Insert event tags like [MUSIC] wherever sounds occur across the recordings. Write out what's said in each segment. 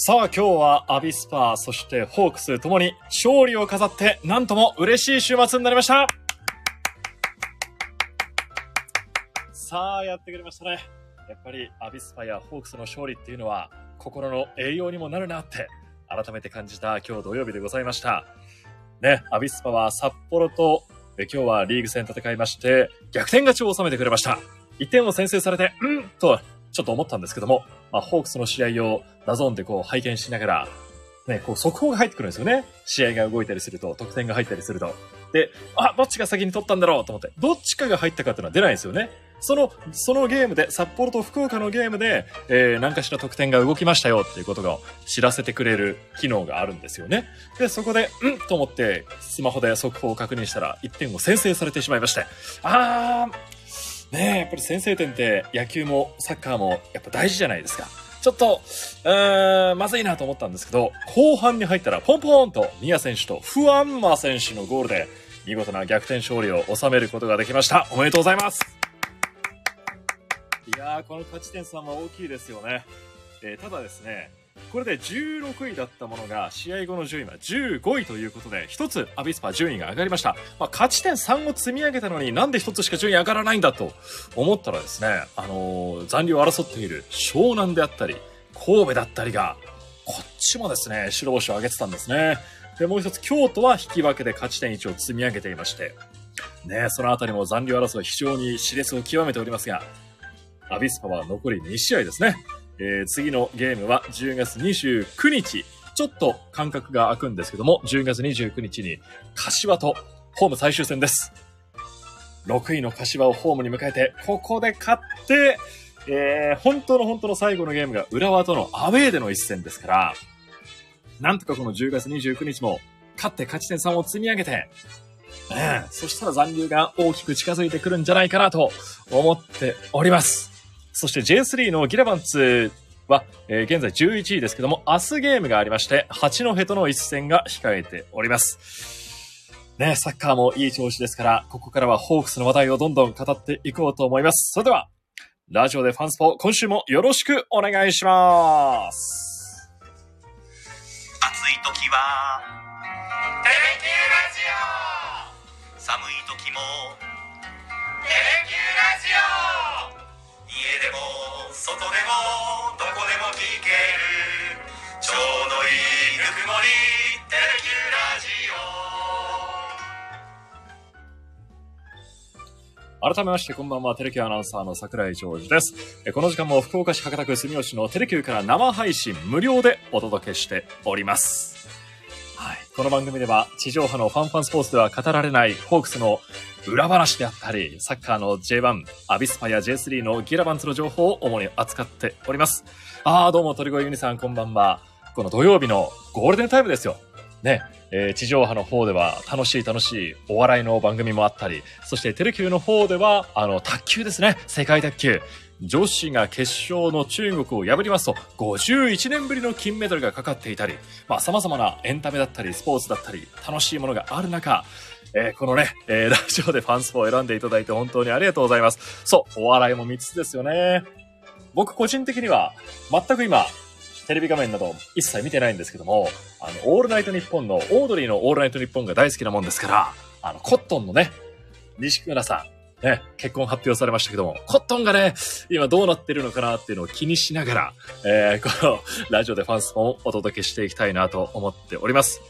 さあ今日はアビスパー、そしてホークスともに勝利を飾って、なんとも嬉しい週末になりましたさあやってくれましたね。やっぱりアビスパやホークスの勝利っていうのは心の栄養にもなるなって改めて感じた今日土曜日でございました。ね、アビスパは札幌とえ今日はリーグ戦戦いまして逆転勝ちを収めてくれました。1点を先制されて、うんとちょっと思ったんですけども、まあ、ホークスの試合を DAZN でこう拝見しながら、ね、こう速報が入ってくるんですよね。試合が動いたりすると、得点が入ったりすると。で、あ、どっちが先に取ったんだろうと思って、どっちかが入ったかっていうのは出ないんですよね。その、そのゲームで、札幌と福岡のゲームで、えー、何かしら得点が動きましたよっていうことが知らせてくれる機能があるんですよね。で、そこで、んと思って、スマホで速報を確認したら、1点を先制されてしまいまして、あー、ねえ、やっぱり先制点って野球もサッカーもやっぱ大事じゃないですか。ちょっと、うーん、まずいなと思ったんですけど、後半に入ったらポンポーンとニア選手とフアンマ選手のゴールで見事な逆転勝利を収めることができました。おめでとうございます。いやー、この勝ち点3は大きいですよね。えーただですね、これで16位だったものが試合後の順位は15位ということで一つアビスパ順位が上がりました、まあ、勝ち点3を積み上げたのになんで一つしか順位上がらないんだと思ったらですね、あのー残留を争っている湘南であったり神戸だったりがこっちもですね白星を上げてたんですね。でもう一つ京都は引き分けで勝ち点1を積み上げていましてねそのあたりも残留争い非常に熾烈を極めておりますがアビスパは残り2試合ですね。えー次のゲームは10月29日。ちょっと間隔が空くんですけども、10月29日に柏とホーム最終戦です。6位の柏をホームに迎えて、ここで勝って、えー本当の本当の最後のゲームが浦和とのアウェーでの一戦ですから、なんとかこの10月29日も勝って勝ち点3を積み上げて、えーそしたら残留が大きく近づいてくるんじゃないかなと思っております。そして J3 のギラバンツは、えー現在11位ですけども、明日ゲームがありまして、八戸との一戦が控えております。ね、サッカーもいい調子ですから、ここからはホークスの話題をどんどん語っていこうと思います。それでは、ラジオでファンスポ、今週もよろしくお願いします。暑い時は「テレキューラジオ」寒い時も「テレキュー」でも外でもどこでも聞けるちょうどいいぬくもり「テレキューラジオ」改めまして、こんばんは、テレキューアナウンサーの桜井ジョージです。えこの時間も福岡市博多区住吉のテレキューから生配信無料でお届けしております。はい。この番組では、地上波のファンファンスポーツでは語られないホークスの裏話であったり、サッカーの J1、アビスパや J3 のギラバンツの情報を主に扱っております。あー、どうも、鳥越ユニさん、こんばんは。この土曜日のゴールデンタイムですよ。ね。えー地上波の方では楽しい楽しいお笑いの番組もあったり、そしてテレキューの方では、あの、卓球ですね。世界卓球。女子が決勝の中国を破りますと、51年ぶりの金メダルがかかっていたり、まあ、様々なエンタメだったり、スポーツだったり、楽しいものがある中、えーこのね、えー [LAUGHS] ラジオでファンスポを選んでいただいて本当にありがとうございます。そう、お笑いも3つですよね。僕個人的には、全く今、テレビ画面など一切見てないんですけども、あの、オールナイトニッポンの、オードリーのオールナイトニッポンが大好きなもんですから、あの、コットンのね、西村さん、ね、結婚発表されましたけども、コットンがね、今どうなってるのかなっていうのを気にしながら、えーこのラジオでファンスポンをお届けしていきたいなと思っております。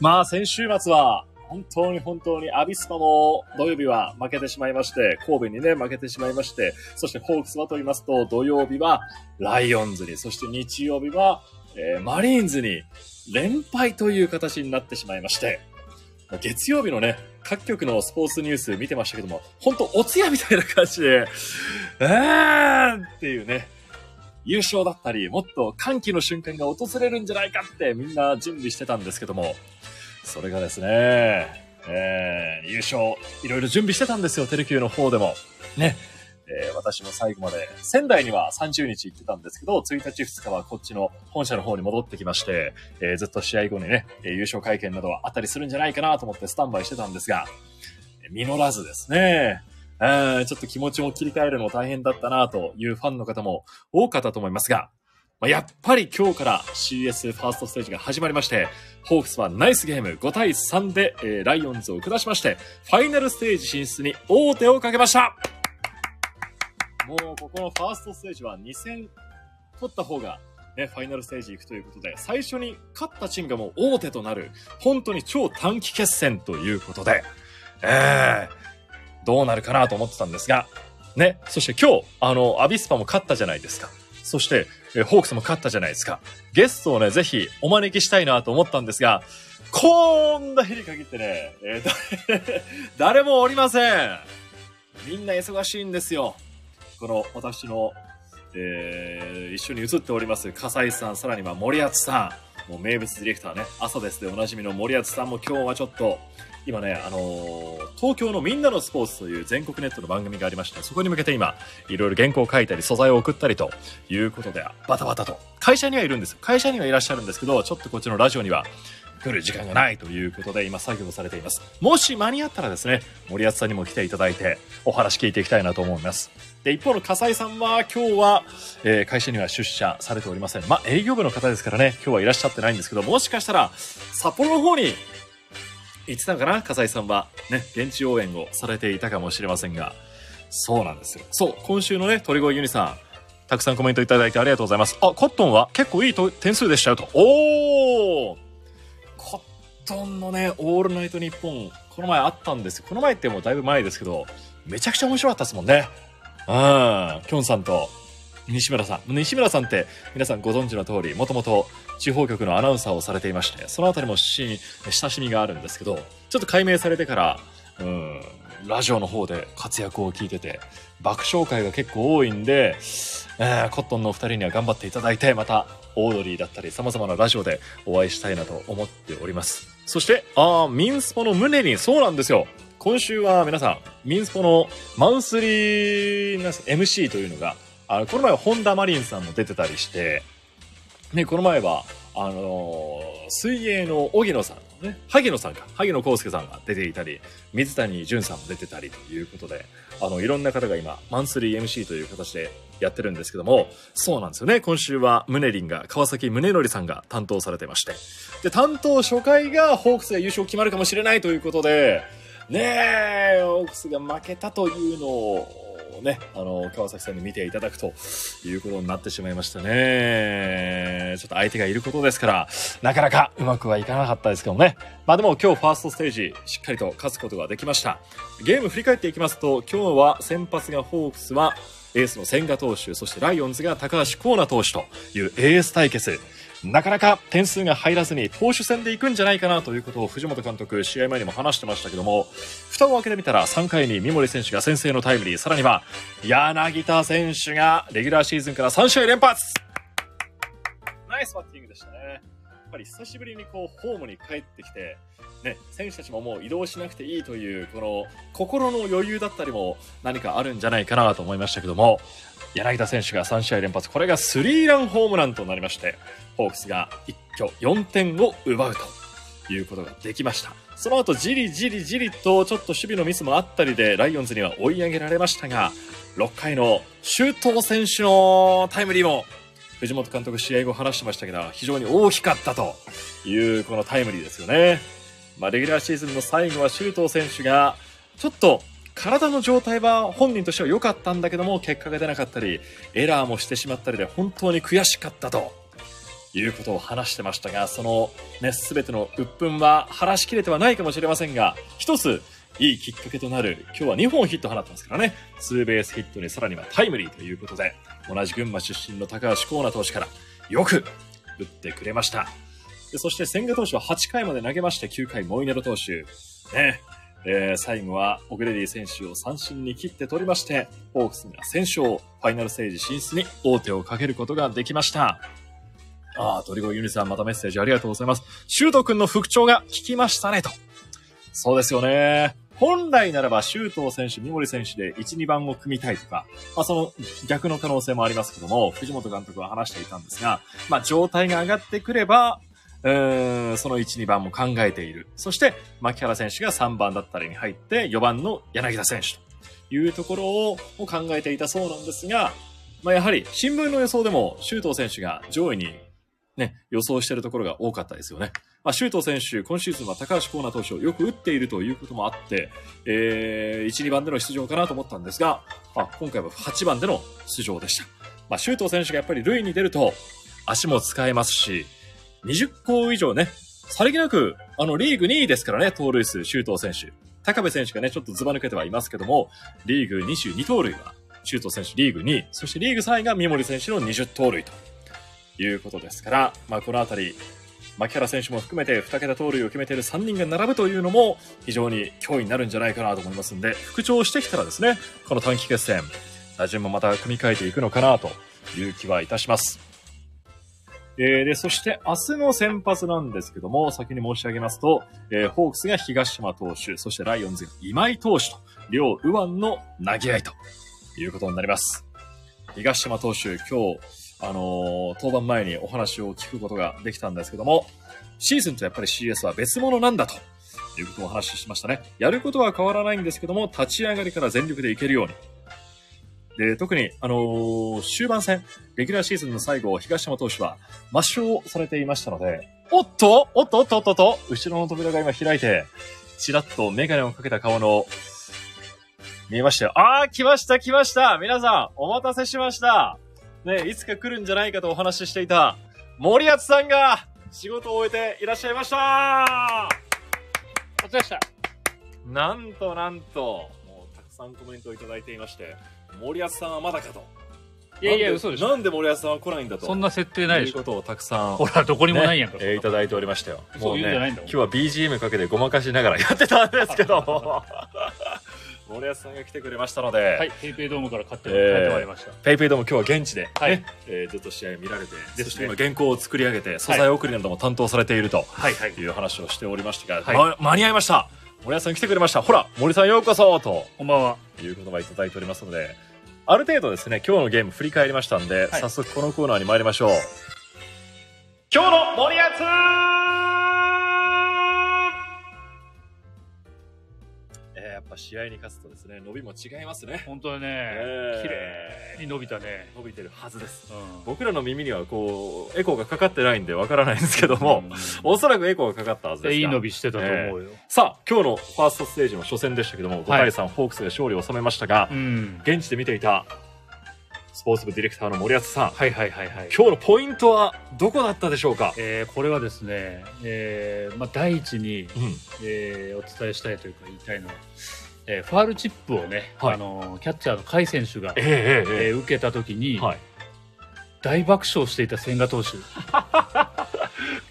まあ、先週末は、本当に本当にアビスパも土曜日は負けてしまいまして、神戸にね、負けてしまいまして、そしてホークスはと言いますと、土曜日はライオンズに、そして日曜日は、えーマリーンズに連敗という形になってしまいまして、月曜日のね、各局のスポーツニュース見てましたけども、本当お通夜みたいな感じで、えーっていうね、優勝だったり、もっと歓喜の瞬間が訪れるんじゃないかってみんな準備してたんですけども、それがですね、えー優勝、いろいろ準備してたんですよ、テレキューの方でも。ね。えー私も最後まで、仙台には30日行ってたんですけど、1日2日はこっちの本社の方に戻ってきまして、えーずっと試合後にね、え優勝会見などはあったりするんじゃないかなと思ってスタンバイしてたんですが、え実らずですね。えちょっと気持ちも切り替えるの大変だったなというファンの方も多かったと思いますが、まあ、やっぱり今日から CS ファーストステージが始まりまして、ホークスはナイスゲーム5対3で、えーライオンズを下しまして、ファイナルステージ進出に王手をかけましたもうここのファーストステージは2戦取った方がね、ファイナルステージ行くということで、最初に勝ったチームがもう大手となる、本当に超短期決戦ということで、えー、どうなるかなと思ってたんですが、ね、そして今日、あの、アビスパも勝ったじゃないですか。そして、えホークスも勝ったじゃないですか。ゲストをね、ぜひお招きしたいなと思ったんですが、こんな日に限ってね、えー [LAUGHS] 誰もおりません。みんな忙しいんですよ。この私の、えー一緒に映っております、笠井さん、さらには森厚さん、もう名物ディレクターね、朝ですでおなじみの森厚さんも今日はちょっと、今ね、あのー東京のみんなのスポーツという全国ネットの番組がありまして、そこに向けて今、いろいろ原稿を書いたり、素材を送ったりということで、バタバタと。会社にはいるんですよ。会社にはいらっしゃるんですけど、ちょっとこっちのラジオには来る時間がないということで、今作業されています。もし間に合ったらですね、森厚さんにも来ていただいて、お話聞いていきたいなと思います。で、一方の笠井さんは今日は、えー会社には出社されておりません。まあ、営業部の方ですからね、今日はいらっしゃってないんですけど、もしかしたら、札幌の方に行ってたのかな笠井さんは。ね、現地応援をされていたかもしれませんが、そうなんですよ。そう、今週のね、鳥越ユニさん、たくさんコメントいただいてありがとうございます。あ、コットンは結構いい点数でしたよと。おーコットンのね、オールナイトニッポン、この前あったんですよ。この前ってもうだいぶ前ですけど、めちゃくちゃ面白かったですもんね。きょんさんと西村さん。西村さんって皆さんご存知の通り、もともと地方局のアナウンサーをされていまして、そのあたりも親しみがあるんですけど、ちょっと解明されてから、うん、ラジオの方で活躍を聞いてて、爆笑会が結構多いんで、[LAUGHS] えーコットンのお二人には頑張っていただいて、また、オードリーだったり、様々なラジオでお会いしたいなと思っております。そして、あーミンスポの胸に、そうなんですよ。今週は皆さん、ミンスポのマンスリーな MC というのが、あの、この前は本田マリンさんも出てたりして、ね、この前は、あのー水泳の荻野さんね、萩野さんか、萩野公介さんが出ていたり、水谷隼さんも出てたりということで、あの、いろんな方が今、マンスリー MC という形でやってるんですけども、そうなんですよね。今週は、ムネリンが、川崎宗則さんが担当されてまして。で、担当初回が、ホークスが優勝決まるかもしれないということで、ねえ、ホークスが負けたというのを、ね、あの、川崎さんに見ていただくということになってしまいましたね。ちょっと相手がいることですから、なかなかうまくはいかなかったですけどもね。まあでも今日ファーストステージ、しっかりと勝つことができました。ゲーム振り返っていきますと、今日は先発がホークスは、エースの千賀投手、そしてライオンズが高橋光成投手というエース対決。なかなか点数が入らずに投手戦で行くんじゃないかなということを藤本監督試合前にも話してましたけども蓋を開けてみたら3回に三森選手が先制のタイムリーさらには柳田選手がレギュラーシーズンから3試合連発。ナイスバッティングでしたね。やっぱり久しぶりにこうホームに帰ってきてね、選手たちももう移動しなくていいというこの心の余裕だったりも何かあるんじゃないかなと思いましたけども柳田選手が3試合連発。これがスリーランホームランとなりましてホークスが一挙4点を奪うということができました。その後じりじりじりとちょっと守備のミスもあったりでライオンズには追い上げられましたが6回の周東選手のタイムリーも藤本監督試合後話してましたけど非常に大きかったというこのタイムリーですよね。まあ、レギュラーシーズンの最後は周東選手がちょっと体の状態は本人としては良かったんだけども結果が出なかったりエラーもしてしまったりで本当に悔しかったと。いうことを話してましたがそのね全ての鬱憤は晴らしきれてはないかもしれませんが一ついいきっかけとなる今日は2本ヒット放ってますからねツーベースヒットにさらにはタイムリーということで同じ群馬出身の高橋光成投手からよく打ってくれましたでそして千賀投手は8回まで投げまして9回モイネロ投手。ね。えー最後はオグレディ選手を三振に切って取りまして、ホークスが先勝、ファイナルステージ進出に王手をかけることができました。ああ、鳥越ユニさんまたメッセージありがとうございます。シュート君の復調が効きましたね、と。そうですよね。本来ならば、周東選手、三森選手で1、2番を組みたいとか、まあ、その逆の可能性もありますけども、藤本監督は話していたんですが、まあ、状態が上がってくれば、うーんその1、2番も考えている。そして、牧原選手が3番だったりに入って、4番の柳田選手というところを考えていたそうなんですが、まあ、やはり新聞の予想でも周東選手が上位にね、予想しているところが多かったですよね。まあ、周東選手、今シーズンは高橋光成投手をよく打っているということもあって、えー、1、2番での出場かなと思ったんですが、まあ、今回は8番での出場でした。まあ、周東選手がやっぱり塁に出ると、足も使えますし、20個以上ね、さりげなく、あの、リーグ2位ですからね、盗塁数、周東選手。高部選手がね、ちょっとズバ抜けてはいますけども、リーグ22盗塁は、周東選手リーグ2位、そしてリーグ3位が三森選手の20盗塁ということですから、まあ、このあたり、牧原選手も含めて2桁盗塁を決めている3人が並ぶというのも非常に脅威になるんじゃないかなと思いますんで、復調してきたらですね、この短期決戦、打順もまた組み替えていくのかなという気はいたします。えーで、そして明日の先発なんですけども、先に申し上げますと、えーホークスが東島投手、そしてライオンズが今井投手と、両右腕の投げ合いということになります。東島投手、今日、あの登板前にお話を聞くことができたんですけども、シーズンとやっぱり CS は別物なんだということをお話ししましたね。やることは変わらないんですけども、立ち上がりから全力でいけるように。で、特に、あのー終盤戦、レギュラーシーズンの最後、東山投手は抹消されていましたので、おっとおっとおっとおっとっと後ろの扉が今開いて、ちらっとメガネをかけた顔の、見えましたよ。あー、来ました来ました皆さん、お待たせしましたね、いつか来るんじゃないかとお話ししていた、森厚さんが、仕事を終えていらっしゃいましたお疲れでした。なんとなんと、もうたくさんコメントをいただいていまして、森保さんはまだかと。いやいや、嘘でしょ。なんで森保さんは来ないんだと。そんな設定ないでしょ。いうことをたくさん。ほら、どこにもないやんか。ねえーいただいておりましたよ。そういうんじゃないんだ今日は BGM かけてごまかしながらやってたんですけども。森保さんが来てくれましたので、はい、ペイペイドームから買って、えー帰ってまいりました。ペイペイドーム今日は現地で、ねはいえーずっと試合見られて、ねそして今原稿を作り上げて、素材送りなども担当されていると。いう話をしておりましたが、はいま間に合いました森保さん来てくれましたほら森さんようこそとこんばんは。いう言葉いただいておりますので、ある程度ですね、今日のゲーム振り返りましたんで、はい早速このコーナーに参りましょう。今日の森保ぱ試合に勝つとですね、伸びも違いますね。本当だねえ。ー綺麗に伸びたね。伸びてるはずです。うん。僕らの耳にはこう、エコーがかかってないんでわからないんですけども、うんおそらくエコーがかかったはずですがいい伸びしてたと思うよ。さあ、今日のファーストステージの初戦でしたけども、5対3、ホークスが勝利を収めましたが、うん。現地で見ていたスポーツ部ディレクターの森保さん、はいはいはいはい。今日のポイントはどこだったでしょうか、えーこれはですね、えーまあ、第一に、うん、えーお伝えしたいというか言いたいのは、えーファールチップをね、はい。あのキャッチャーの甲斐選手が、えええええー受けた時に、はい。大爆笑していた千賀投手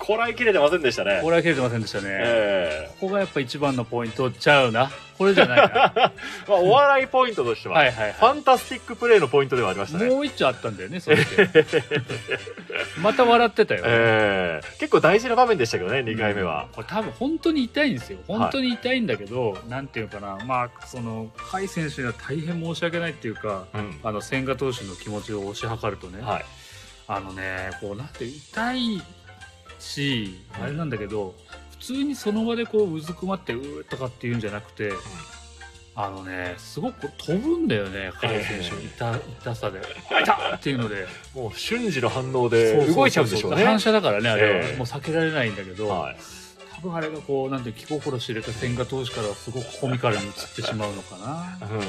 こらえきれてませんでしたね。こらえきれてませんでしたね、えここがやっぱ一番のポイントちゃうな。これじゃないな。え [LAUGHS] まあ、お笑いポイントとしては、はいはいファンタスティックプレーのポイントではありましたね。もう一丁あったんだよねそれでまた笑ってたよ、[LAUGHS] ええ。結構大事な場面でしたけどね、2回目は。これ多分本当に痛いんですよ。本当に痛いんだけど、なんていうかな。まあその甲斐選手には大変申し訳ないっていうかうん。あの千賀投手の気持ちを推し量るとね、はい。あのねこうなんて痛いしあれなんだけど、普通にその場でこううずくまってうーとかっていうんじゃなくて、あのねすごく飛ぶんだよね甲斐選手、ええ痛痛さで「あ痛っ!」っていうのでもう瞬時の反応で動いちゃうんでしょうね。反射だからねあれは、ええもう避けられないんだけど、はい。多分あれがこうなんて気心知れた千賀投手からはすごくコミカルに映ってしまうのかなうん。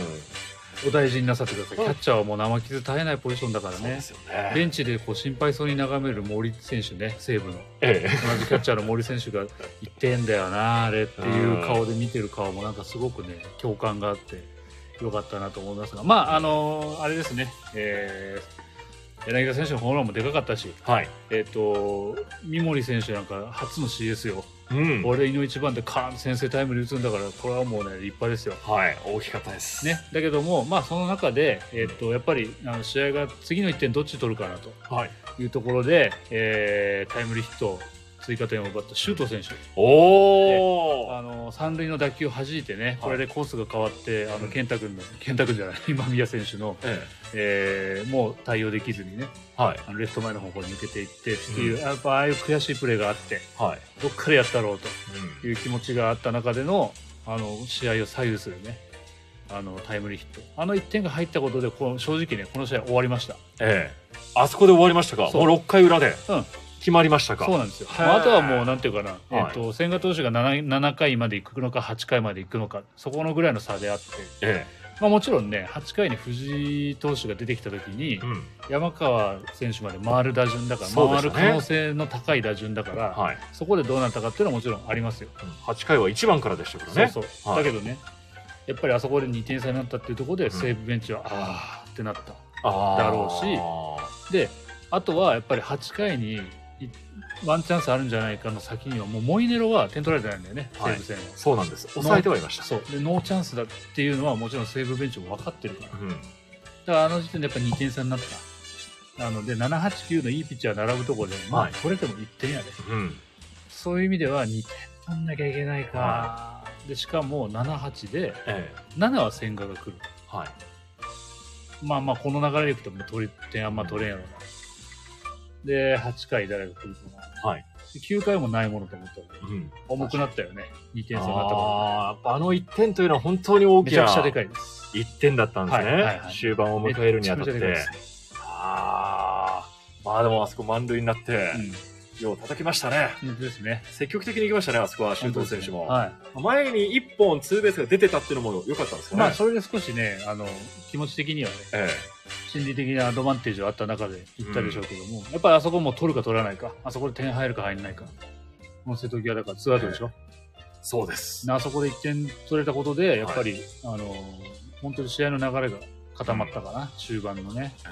お大事になさってください。キャッチャーはもう生傷絶えないポジションだからね。ね。ベンチでこう心配そうに眺める森選手ね西武の。ええ。同じキャッチャーの森選手が「言ってんだよなあれ」っていう顔で見てる顔もなんかすごくね共感があってよかったなと思いますが。まああのあれですね、えー柳田選手のホームランもでかかったし、はい。えっと三森選手なんか初の CS よ、うん。これ井の一番でカーンと先制タイムリー打つんだからこれはもうね立派ですよ。はい。大きかったです。ね、だけども、まあ、その中で、えっとやっぱりあの試合が次の1点どっち取るかなとはい。いうところで、えータイムリーヒット追加点を奪った周東選手。おー。あの三塁の打球を弾いてね、これでコースが変わってあのうん。健太君の健太君じゃない [LAUGHS] 今宮選手の、ええ。ーもう対応できずにねえ。はい。あのレフト前の方向に抜けていってっていう、やっぱああいう悔しいプレーがあってはい。どっからやったろううん。という気持ちがあった中でのあの試合を左右するねあのタイムリーヒット。あの1点が入ったことでこう正直ねこの試合終わりました。ええ。あそこで終わりましたか？もう6回裏で。うん決まりましたか、そうなんですよ、まああとはもうなんていうかな、はい。えっと千賀投手が 7, 7回まで行くのか8回まで行くのかそこのぐらいの差であって、えまあ、もちろんね8回に藤井投手が出てきた時にえうん。山川選手まで回る打順だから、回る可能性の高い打順だから、はい、そこでどうなったかっていうのはもちろんありますよ。8回は1番からでしたからね。そうそう、はい。だけどねやっぱりあそこで2点差になったっていうところでん。西武ベンチは、あー。ってなったあー。だろうし。であとはやっぱり8回にいワンチャンスあるんじゃないかの先にはもうモイネロは点取られてないんだよね、はい。西武戦は。そうなんです。抑えてはいました。そう。でノーチャンスだっていうのはもちろん西武ベンチも分かってるから。だかうんらあの時点でやっぱ2点差になった。なので789のいいピッチャー並ぶところで、まあはい。取れても1点やで。うん。そういう意味では2点取んなきゃいけないか、はでしかも78でえ7は千賀が来る。えはい。まあまあこの流れでいくともう取り点あんま取れんやろなで8回誰が来るかな。はい、で9回もないものと思ったらうん、重くなったよね。2点差になったかあーやっぱあの1点というのは本当に大らめちゃきなくちゃでかいです。1点だったんですね、はいはいはい。終盤を迎えるにあたって。ああまあでもあそこ満塁になって、よう叩きましたね。ですね。積極的に行きましたねあそこは周東選手も、はい。前に1本ツーベースが出てたっていうのも良かったんですかね、まあそれで少しねあの気持ち的にはね。え心理的なアドバンテージはあった中で行ったでしょうけども、やっぱりあそこも取るか取らないか。あそこで点入るか入らないか。瀬戸際だからツーアウトでしょ、えそうです、あそこで1点取れたことでやっぱり、あの本当に試合の流れが固まったかな、終盤のね。え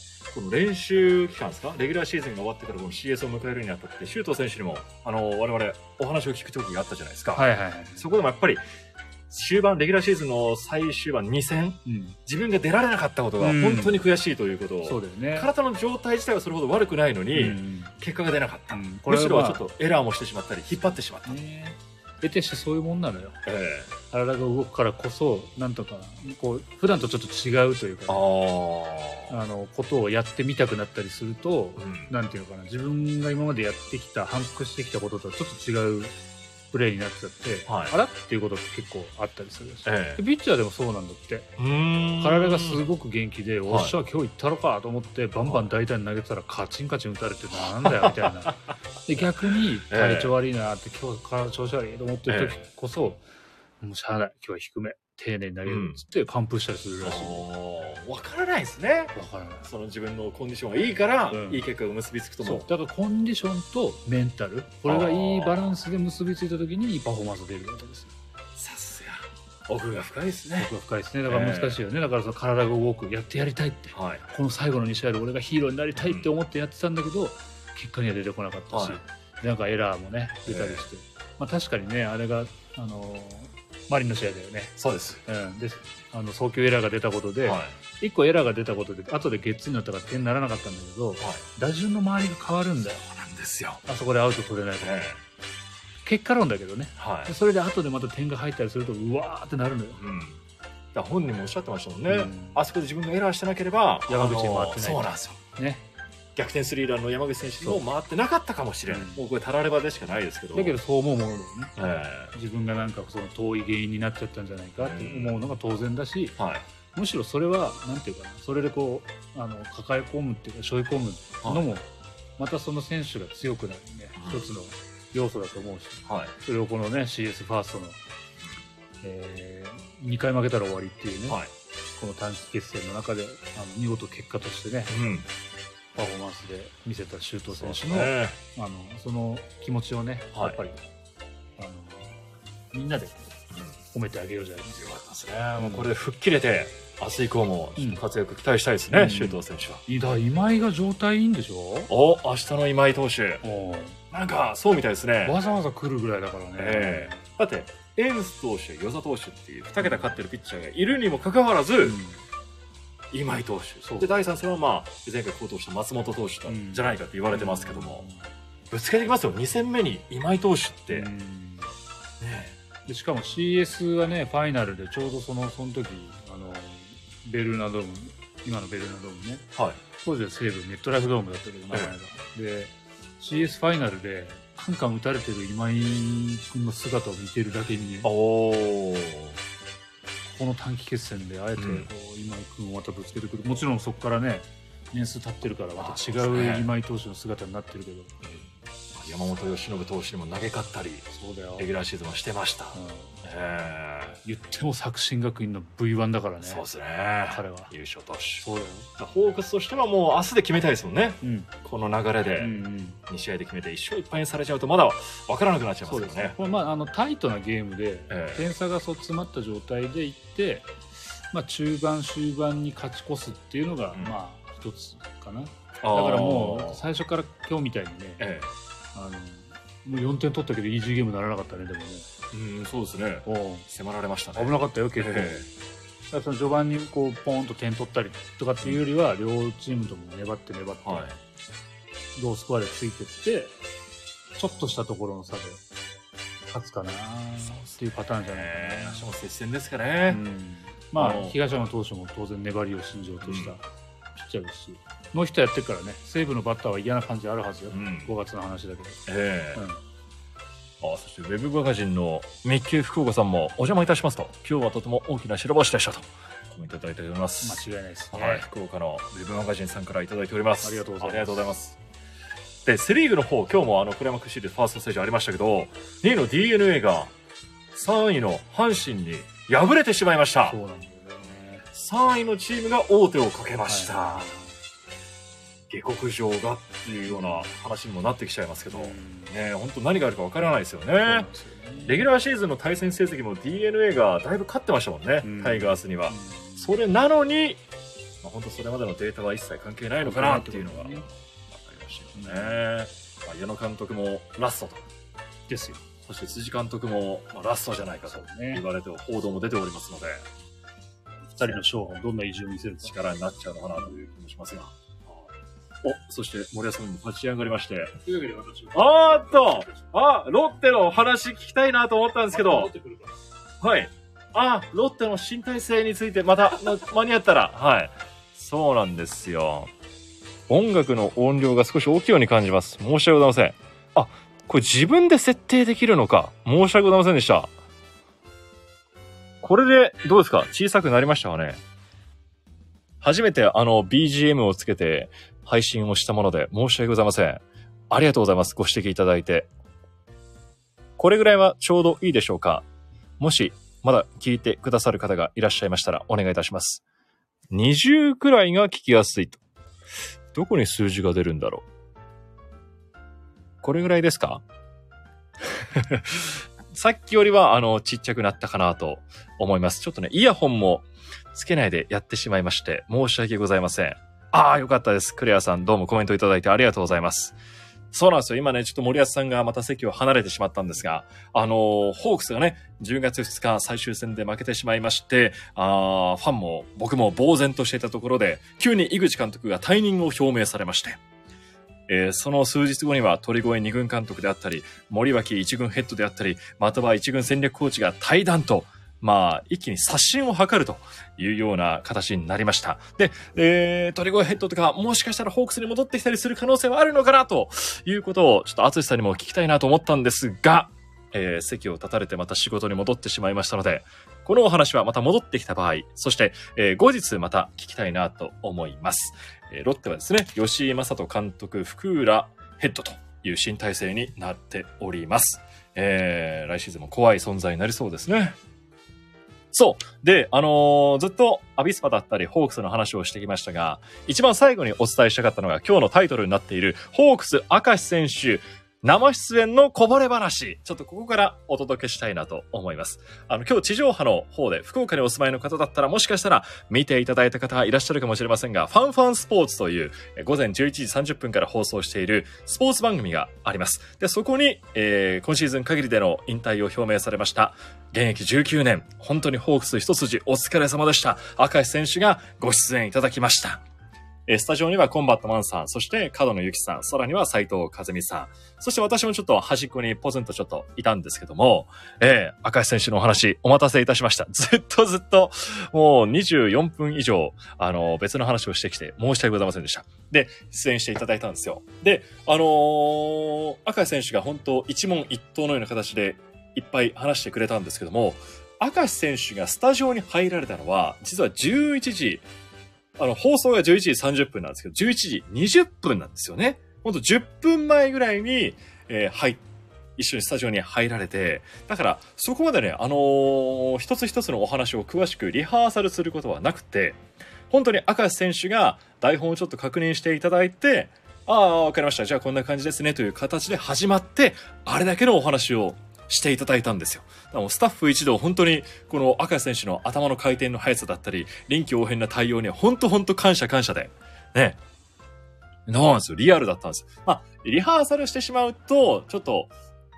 えこの練習期間ですか？レギュラーシーズンが終わってからこの CS を迎えるにあたって周東選手にもあの我々お話を聞く時があったじゃないですか、はいはいはい、そこでもやっぱり終盤レギュラーシーズンの最終盤2戦うん、自分が出られなかったことがうん。本当に悔しいということを、そうだよね。体の状態自体はそれほど悪くないのに、うん。結果が出なかった、うん。これは、むしろまあ、ちょっとエラーもしてしまったり引っ張ってしまった、ね得てしてそういうもんなのよ。え体が動くからこそなんとかこう普段とちょっと違うというかえね、ああのことをやってみたくなったりするとあ、うん。なんていうのかな。自分が今までやってきた反復してきたこととはちょっと違うプレーになっちゃって、はい。あら？っていうことって結構あったりするし、ええ。でピッチャーでもそうなんだって。体がすごく元気で、はい。おっしゃ今日行ったろかと思ってバンバン大胆に投げてたらカチンカチン打たれてなんだよみたいな。[LAUGHS] で逆に体調悪いなって、今日体調子悪いと思ってる時こそ、もうしゃあない今日は低め丁寧に投げるっつって完封したりするらしい、わからないですね。わからない。その自分のコンディションがいいから、うん。いい結果が結びつくとそう。もだからコンディションとメンタル。これがいいバランスで結びついた時にいいパフォーマンスが出るわけですよ。さすが。奥が深いですね。奥が深いですね。だから難しいよね、だからその体が動くやってやりたいって。はい。この最後の2試合で俺がヒーローになりたいって思ってやってたんだけど、結果には出てこなかったし、はなんかエラーもね出たりして、まあ、確かにねあれが、あのーマリンの試合だよね、そうです。うん、であの送球エラーが出たことで、はい。1個エラーが出たことで後でゲッツーになったから点にならなかったんだけどはい。打順の周りが変わるんだよ。そうなんですよ、あそこでアウト取れないと、え結果論だけどね。えはい。でそれで後でまた点が入ったりするとうわーってなるのよ。うん。だ本人もおっしゃってましたもんね、うん。あそこで自分がエラーしてなければ山口に回ってないそうなんですよ。ね逆転スリーランの山口選手にも回ってなかったかもしれない、うん。もうこれたらればでしかないですけど。だけどそう思うものだよね。え自分がなんかその遠い原因になっちゃったんじゃないかって思うのが当然だし、えはい。むしろそれはなんていうかなそれでこうあの抱え込むっていうか背負い込むのも、またその選手が強くなるね、うん。一つの要素だと思うし。はい。それをこのね CS ファーストの、え2回負けたら終わりっていうね、はい。この短期決戦の中であの見事結果としてねうんパフォーマンスで見せた周東選手の,、ね。あのその気持ちをね、はい。やっぱりあのみんなで褒めてあげようじゃないですか。よかすね、もうこれで吹っ切れて明日以降もうん。活躍期待したいですね、うん。周東選手は。いだ今井が状態いいんでしょ？お明日の今井投手、おなんかそうみたいですね。わざわざ来るぐらいだからね、ええ。だって、エンス投手、與座投手っていう2桁勝ってるピッチャーがいるにもかかわらず、うん今井投手。そう。で第3戦は、まあ、前回好投した松本投手だうん。じゃないかって言われてますけども、ぶつけてきますよ。2戦目に今井投手って、うん。ねでしかも CS はねファイナルでちょうどそのその時あのベルーナドーム今のベルーナドームね。はい。当時は西武メットライフドームだったけど名前が、で CS ファイナルでカンカン打たれてる今井君の姿を見てるだけにねおおこの短期決戦であえてこう今井君をまたぶつけてくる。もちろんそこからね年数経ってるからまた違う今井投手の姿になってるけど山本由伸投手にも投げ勝ったり、そうだよ、レギュラーシーズンもしてました。うん。え言っても作新学院の V1 だからね。えそうですね。彼は。優勝投手。そうだよ、ホークスとしてはもう明日で決めたいですもんね。うん。この流れうでんうん、2試合で決めて1勝1敗にされちゃうとまだ分からなくなっちゃいまそうですね。すからね。これまああのタイトなゲームで、ええ。点差がそう詰まった状態でいって、まあ、中盤終盤に勝ち越すっていうのが、うん。まあ一つかな。だだからもう最初から今日みたいにね、えあのもう4点取ったけどイージーゲームにならなかったねでもね。えうん、そうですね。おう。迫られましたね。危なかったよ結構、えだからその序盤にこうポーンと点取ったりとかっていうよりは、両チームとも粘って粘って、えはい。ロースコアでついてってちょっとしたところの差で勝つかなっていうパターンじゃないええか明日も接戦ですかな、ね。うん。まあ東山投手も当然粘りを信条としたうん。ピッチャーですし、ノーヒットやってるからね西武のバッターは嫌な感じあるはずよ、うん。5月の話だけど、ええ。うん。あそしてウェブマガジンのミッキー福岡さんもお邪魔いたしますと。今日はとても大きな白星でしたと。コメントいただいております。間違いないですね、はい、福岡のウェブマガジンさんからいただいております。ありがとうございます。でセ・リーグの方今日もあのクライマックスシリーズファーストステージありましたけど2位の d n a が3位の阪神に敗れてしまいました。そうなんだよね。3位のチームが王手をかけました、はい下克上がっていうような話にもなってきちゃいますけど、うん。ね本当何があるかわからないですよね。レギュラーシーズンの対戦成績も d n a がだいぶ勝ってましたもんね、うん。タイガースには。うんそれなのに、まあ、本当それまでのデータは一切関係ないのかなっていうのが分かりましたよね。まあ、矢野監督もラストと、ですよ。そして辻監督も、まあ、ラストじゃないかとね。言われて報道も出ておりますので、2人の勝負どんな意地を見せるか。力になっちゃうのかなという気もしますが。お、そして森保さんも立ち上がりまして、というわけで私はあーっと、あ、ロッテの話聞きたいなと思ったんですけど、はい。あ、ロッテの新体制についてまた、ま [LAUGHS] 間に合ったら、はい。そうなんですよ。音楽の音量が少し大きいように感じます。申し訳ございません。あ、これ自分で設定できるのか。申し訳ございませんでした。これで、どうですか？小さくなりましたかね？初めてあの BGM をつけて配信をしたもので申し訳ございません。ありがとうございます。ご指摘いただいて。これぐらいはちょうどいいでしょうかもしまだ聞いてくださる方がいらっしゃいましたらお願いいたします。20くらいが聞きやすいと。どこに数字が出るんだろうこれぐらいですか？[LAUGHS] さっきよりは、あの、ちっちゃくなったかなと思います。ちょっとね、イヤホンもつけないでやってしまいまして、申し訳ございません。ああ、よかったです。クレアさん、どうもコメントいただいてありがとうございます。そうなんですよ。今ね、ちょっと森保さんがまた席を離れてしまったんですが、あのーホークスがね、10月2日最終戦で負けてしまいまして、あファンも僕も呆然としていたところで、急に井口監督が退任を表明されまして、えーその数日後には鳥越2軍監督であったり、森脇1軍ヘッドであったり、または1軍戦略コーチが対談と、まあ、一気に刷新を図るというような形になりました。で、えー、鳥越ヘッドとか、もしかしたらホークスに戻ってきたりする可能性はあるのかなということを、ちょっと淳さんにも聞きたいなと思ったんですが、えー席を立たれてまた仕事に戻ってしまいましたので、このお話はまた戻ってきた場合、そして、えー後日また聞きたいなと思います。えーロッテはですね、吉井正人監督、福浦ヘッドという新体制になっております。えー来シーズンも怖い存在になりそうですね。そう。で、あのーずっとアビスパだったり、ホークスの話をしてきましたが、一番最後にお伝えしたかったのが、今日のタイトルになっている、ホークス明石選手、生出演のこぼれ話。ちょっとここからお届けしたいなと思います。あの、今日地上波の方で福岡にお住まいの方だったらもしかしたら見ていただいた方がいらっしゃるかもしれませんが、ファンファンスポーツという午前11時30分から放送しているスポーツ番組があります。で、そこに、えー今シーズン限りでの引退を表明されました。現役19年、本当にホークス一筋お疲れ様でした。赤石選手がご出演いただきました。えスタジオにはコンバットマンさん、そして角野ゆきさん、さらには斉藤和美さん、そして私もちょっと端っこにポツンとちょっといたんですけども、えー、赤石選手のお話お待たせいたしました。ずっとずっと、もう24分以上、あの、別の話をしてきて申し訳ございませんでした。で、出演していただいたんですよ。で、あのー赤石選手が本当一問一答のような形でいっぱい話してくれたんですけども、明石選手がスタジオに入られたのは、実は11時、あの、放送が11時30分なんですけど、11時20分なんですよね。ほんと10分前ぐらいに、えー、入一緒にスタジオに入られて、だからそこまでね、あのー、一つ一つのお話を詳しくリハーサルすることはなくて、本当に明石選手が台本をちょっと確認していただいて、ああ、わかりました。じゃあこんな感じですね。という形で始まって、あれだけのお話をしていただいたんですよ。だからスタッフ一同本当にこの赤選手の頭の回転の速さだったり、臨機応変な対応には本当本当感謝感謝で。ね。なんですよ。リアルだったんです。まあ、リハーサルしてしまうと、ちょっと、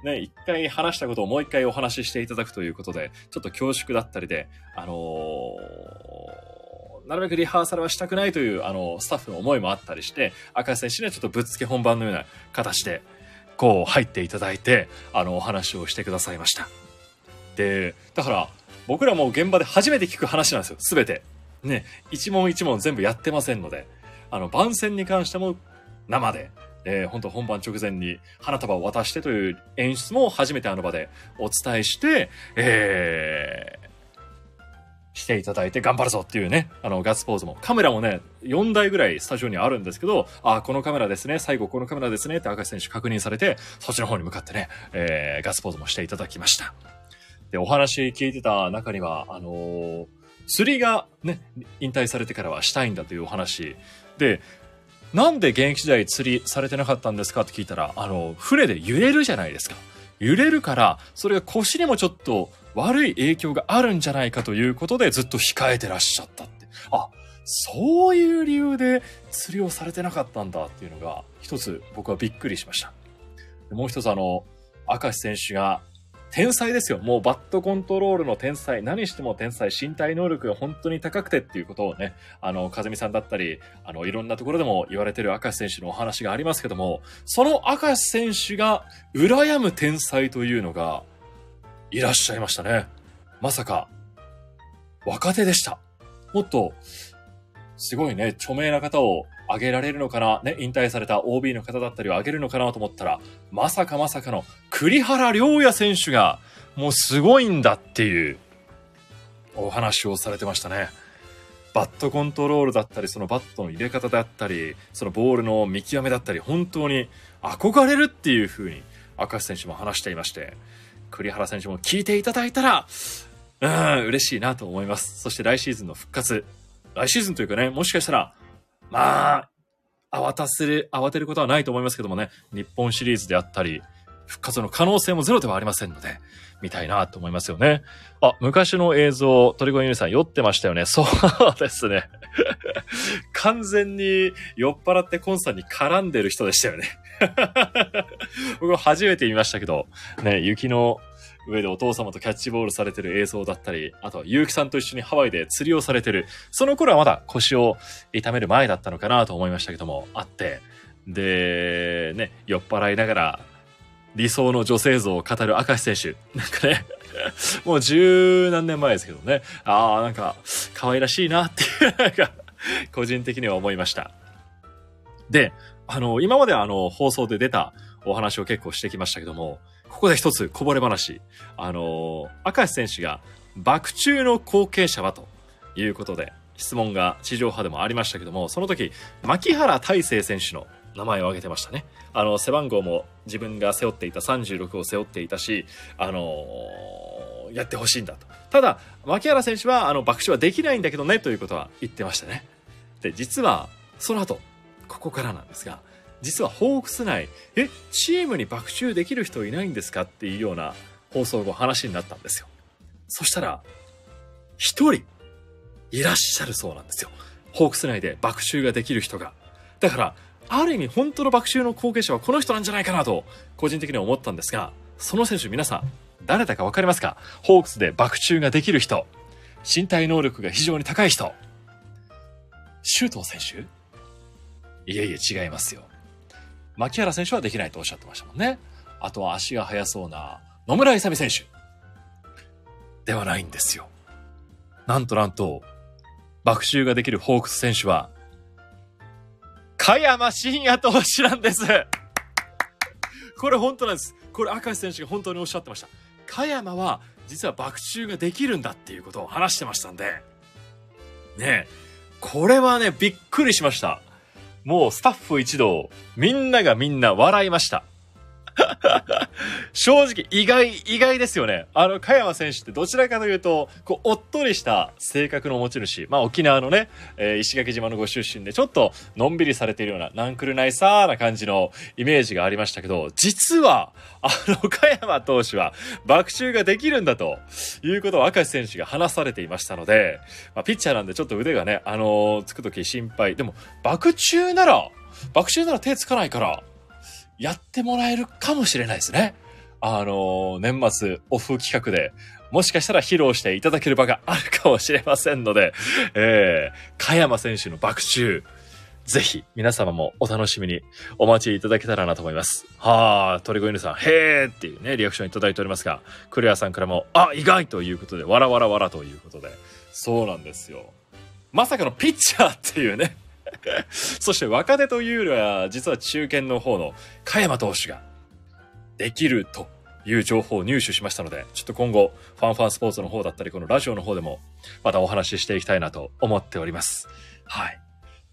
ね、一回話したことをもう一回お話ししていただくということで、ちょっと恐縮だったりで、あのー、なるべくリハーサルはしたくないという、あの、スタッフの思いもあったりして、赤石選手にはちょっとぶっつけ本番のような形で、こう入っていただいて、あの、お話をしてくださいました。で、だから、僕らも現場で初めて聞く話なんですよ、すべて。ね、一問一問全部やってませんので、あの、番宣に関しても生で、えー、本当本番直前に花束を渡してという演出も初めてあの場でお伝えして、えしていただいて頑張るぞっていうね、あの、ガッツポーズも。カメラもね、4台ぐらいスタジオにあるんですけど、あ、このカメラですね、最後このカメラですねって赤石選手確認されて、そっちの方に向かってね、えー、ガッツポーズもしていただきました。で、お話聞いてた中には、あのー、釣りがね、引退されてからはしたいんだというお話。で、なんで現役時代釣りされてなかったんですかって聞いたら、あの、船で揺れるじゃないですか。揺れるから、それが腰にもちょっと悪い影響があるんじゃないかということでずっと控えてらっしゃったって。あ、そういう理由で釣りをされてなかったんだっていうのが一つ僕はびっくりしました。もう一つあの、明石選手が天才ですよ。もうバットコントロールの天才。何しても天才。身体能力が本当に高くてっていうことをね、あの、風見さんだったり、あの、いろんなところでも言われてる明石選手のお話がありますけども、その明石選手が羨む天才というのが、いらっしゃいましたね。まさか、若手でした。もっと、すごいね、著名な方を挙げられるのかな、ね、引退された OB の方だったりを挙げるのかなと思ったら、まさかまさかの栗原良也選手が、もうすごいんだっていうお話をされてましたね。バットコントロールだったり、そのバットの入れ方だったり、そのボールの見極めだったり、本当に憧れるっていう風に、明石選手も話していまして、栗原選手も聞いていただいたら、うん、嬉しいなと思います。そして来シーズンの復活。来シーズンというかね、もしかしたら、まあ、慌たせる、慌てることはないと思いますけどもね、日本シリーズであったり、復活の可能性もゼロではありませんので、見たいなと思いますよね。あ、昔の映像、鳥越ゆりさん酔ってましたよね。[LAUGHS] そうですね。[LAUGHS] 完全に酔っ払ってコンさんに絡んでる人でしたよね。[LAUGHS] 僕初めて見ましたけど、ね、雪の上でお父様とキャッチボールされてる映像だったり、あとは結城さんと一緒にハワイで釣りをされてる、その頃はまだ腰を痛める前だったのかなと思いましたけども、あって、で、ね、酔っ払いながら理想の女性像を語る明石選手。[LAUGHS] なんかね、[LAUGHS] もう十何年前ですけどね、ああ、なんか可愛らしいなっていう、[LAUGHS] なんか、個人的には思いました。で、あの、今まであの、放送で出たお話を結構してきましたけども、ここで一つこぼれ話。あの、明石選手が、爆中の後継者はということで、質問が地上波でもありましたけども、その時、牧原大成選手の名前を挙げてましたね。あの、背番号も自分が背負っていた36を背負っていたし、あのー、やってほしいんだと。ただ、牧原選手は、あの、爆笑はできないんだけどね、ということは言ってましたね。で、実は、その後、ここからなんですが、実はホークス内、え、チームに爆中できる人いないんですか？っていうような放送後話になったんですよ。そしたら、一人、いらっしゃるそうなんですよ。ホークス内で爆中ができる人が。だから、ある意味本当の爆中の後継者はこの人なんじゃないかなと、個人的には思ったんですが、その選手皆さん、誰だかわかりますか？ホークスで爆中ができる人、身体能力が非常に高い人、周東選手？いえいえ違いますよ。牧原選手はできないとおっしゃってましたもんね。あとは足が速そうな野村勇選手。ではないんですよ。なんとなんと、爆中ができるホークス選手は、加山真也投手なんです。これ本当なんです。これ明石選手が本当におっしゃってました。加山は実は爆中ができるんだっていうことを話してましたんで、ねえ、これはね、びっくりしました。もうスタッフ一同、みんながみんな笑いました。[LAUGHS] 正直、意外、意外ですよね。あの、加山選手ってどちらかというと、こう、おっとりした性格の持ち主。まあ、沖縄のね、えー石垣島のご出身で、ちょっと、のんびりされているような、なんくるないさーな感じのイメージがありましたけど、実は、あの、加山投手は、爆中ができるんだと、いうことを明石選手が話されていましたので、まあ、ピッチャーなんでちょっと腕がね、あのーつくとき心配。でも、爆中なら、爆中なら手つかないから、やってもらえるかもしれないですね。あの年末オフ企画で、もしかしたら披露していただける場があるかもしれませんので、えー、加山選手の爆中、ぜひ皆様もお楽しみにお待ちいただけたらなと思います。はあ、鳥越犬さん、へーっていうね、リアクションいただいておりますが、クレアさんからも、あ、意外ということで、わらわらわらということで、そうなんですよ。まさかのピッチャーっていうね。[LAUGHS] そして若手というよりは、実は中堅の方の加山投手ができるという情報を入手しましたので、ちょっと今後、ファンファンスポーツの方だったり、このラジオの方でも、またお話ししていきたいなと思っております。はい。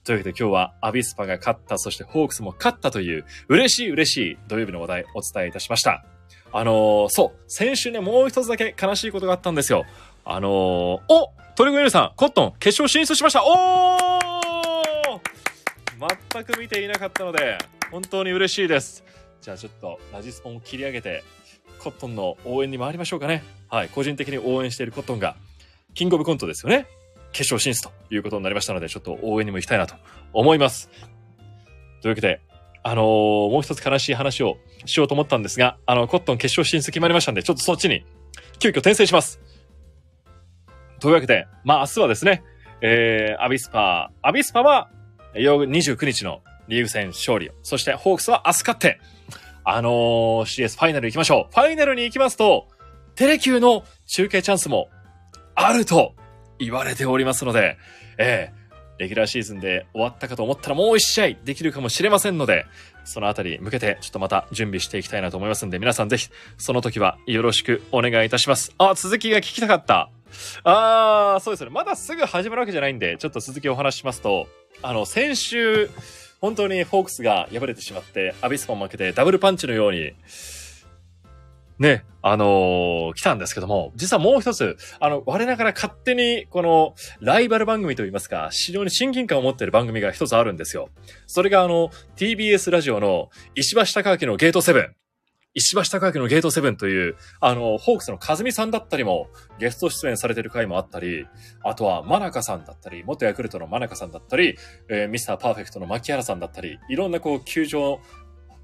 というわけで今日はアビスパが勝った、そしてホークスも勝ったという、嬉しい嬉しい土曜日の話題お伝えいたしました。あのーそう、先週ね、もう一つだけ悲しいことがあったんですよ。あのーお鳥越ゆりさん、コットン、決勝進出しましたおー全く見ていなかったので、本当に嬉しいです。じゃあちょっと、ラジスポンを切り上げて、コットンの応援に回りましょうかね。はい、個人的に応援しているコットンが、キングオブコントですよね。決勝進出ということになりましたので、ちょっと応援にも行きたいなと思います。というわけで、あのーもう一つ悲しい話をしようと思ったんですが、あの、コットン決勝進出決まりましたんで、ちょっとそっちに、急遽転生します。というわけで、まあ明日はですね、えー、アビスパ、アビスパは、29日のリーグ戦勝利を、そしてホークスは明日勝って、あのー CS ファイナル行きましょう。ファイナルに行きますと、テレキューの中継チャンスもあると言われておりますので、ええレギュラーシーズンで終わったかと思ったらもう一試合できるかもしれませんので、そのあたり向けてちょっとまた準備していきたいなと思いますんで、皆さんぜひその時はよろしくお願いいたします。あ、続きが聞きたかった。あー、そうですね。まだすぐ始まるわけじゃないんで、ちょっと続きをお話ししますと、あの、先週、本当にホークスが敗れてしまって、アビスパも負けてダブルパンチのように、ね、あのー来たんですけども、実はもう一つ、あの、我ながら勝手に、この、ライバル番組といいますか、非常に親近感を持っている番組が一つあるんですよ。それがあの、TBS ラジオの石橋貴明のゲートセブン。石橋貴明のゲートセブンという、あの、ホークスの和美さんだったりも、ゲスト出演されてる回もあったり、あとは、真中さんだったり、元ヤクルトの真中さんだったり、えーミスターパーフェクトの牧原さんだったり、いろんなこう、球場、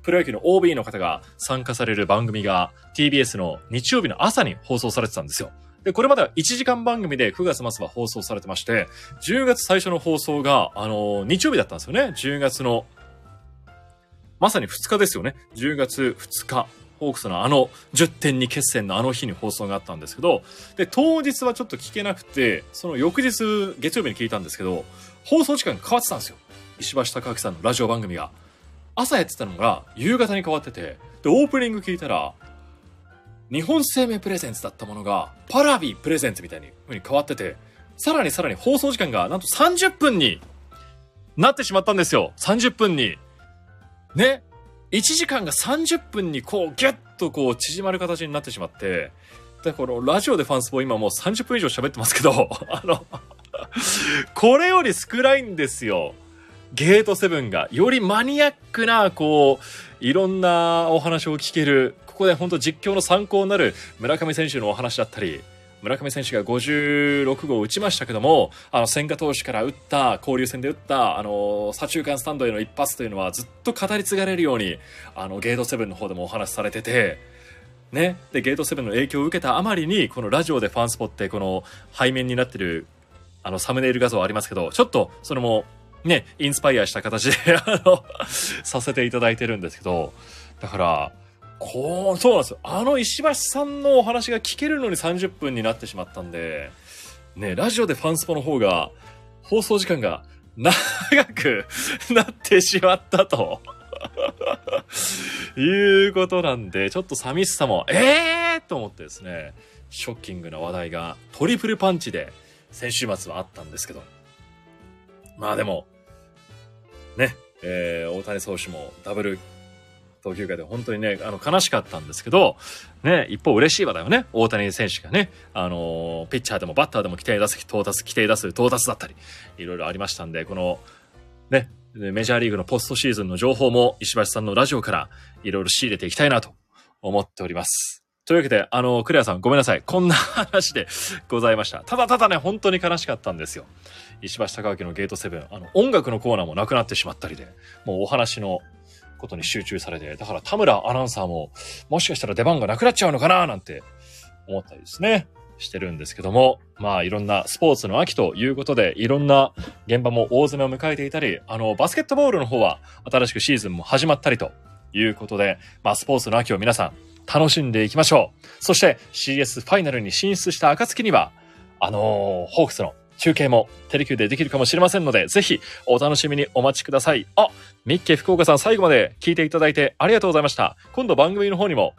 プロ野球の OB の方が参加される番組が TBS の日曜日の朝に放送されてたんですよ。で、これまでは1時間番組で9月末は放送されてまして、10月最初の放送が、あの、日曜日だったんですよね。10月の、まさに2日ですよね。10月2日。ホークスのあの10点に決戦のあの日に放送があったんですけど、で、当日はちょっと聞けなくて、その翌日、月曜日に聞いたんですけど、放送時間が変わってたんですよ。石橋貴明さんのラジオ番組が。朝やってたのが夕方に変わってて、で、オープニング聞いたら、日本生命プレゼンツだったものが、パラビプレゼンツみたいに風に変わってて、さらにさらに放送時間がなんと30分になってしまったんですよ。30分に。ね。1時間が30分にこうギュッとこう縮まる形になってしまって、で、このラジオでファンスポ今もう30分以上喋ってますけど、[LAUGHS] あの、これより少ないんですよ。ゲートセブンが。よりマニアックな、こう、いろんなお話を聞ける。ここで本当実況の参考になる村上選手のお話だったり、村上選手が56号を打ちましたけども、あの、千賀投手から打った、交流戦で打った、あの、左中間スタンドへの一発というのはずっと語り継がれるように、あの、ゲートセブンの方でもお話しされてて、ね。で、ゲートセブンの影響を受けたあまりに、このラジオでファンスポって、この背面になってる、あの、サムネイル画像ありますけど、ちょっと、それも、ね、インスパイアした形で、[LAUGHS] あの、させていただいてるんですけど、だから、こう、そうなんですよ。あの石橋さんのお話が聞けるのに30分になってしまったんで、ね、ラジオでファンスポの方が、放送時間が長くなってしまったと。[LAUGHS] いうことなんで、ちょっと寂しさも、ええー、と思ってですね、ショッキングな話題がトリプルパンチで先週末はあったんですけど。まあでも、ね、えー、大谷投手もダブル投球回で本当にね、あの、悲しかったんですけど、ね、一方嬉しい話だよね。大谷選手がね、あのー、ピッチャーでもバッターでも規定打席到達、規定打数到達だったり、いろいろありましたんで、この、ね、メジャーリーグのポストシーズンの情報も石橋さんのラジオからいろいろ仕入れていきたいなと思っております。というわけで、あの、クレアさんごめんなさい。こんな話で [LAUGHS] ございました。ただただね、本当に悲しかったんですよ。石橋貴明のゲートセブン、あの、音楽のコーナーもなくなってしまったりで、もうお話のことに集中されて、だから田村アナウンサーも、もしかしたら出番がなくなっちゃうのかななんて思ったりですね。してるんですけども、まあいろんなスポーツの秋ということで、いろんな現場も大詰めを迎えていたり、あの、バスケットボールの方は新しくシーズンも始まったりということで、まあスポーツの秋を皆さん楽しんでいきましょう。そして CS ファイナルに進出した暁には、あのー、ホークスの中継もテレキューでできるかもしれませんので、ぜひお楽しみにお待ちください。あ、ミッケ福岡さん最後まで聞いていただいてありがとうございました。今度番組の方にも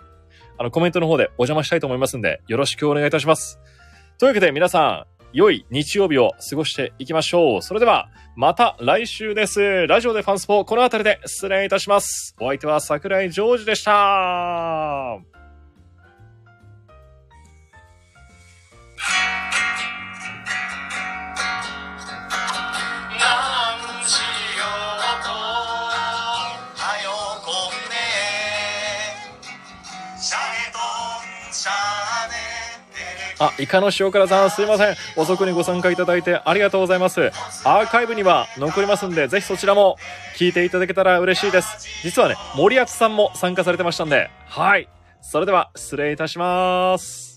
あの、コメントの方でお邪魔したいと思いますんで、よろしくお願いいたします。というわけで皆さん、良い日曜日を過ごしていきましょう。それでは、また来週です。ラジオでファンスポ、この辺りで失礼いたします。お相手は桜井ジョージでした。あ、イカの塩辛さんすいません。遅くにご参加いただいてありがとうございます。アーカイブには残りますんで、ぜひそちらも聞いていただけたら嬉しいです。実はね、森厚さんも参加されてましたんで、はい。それでは失礼いたします。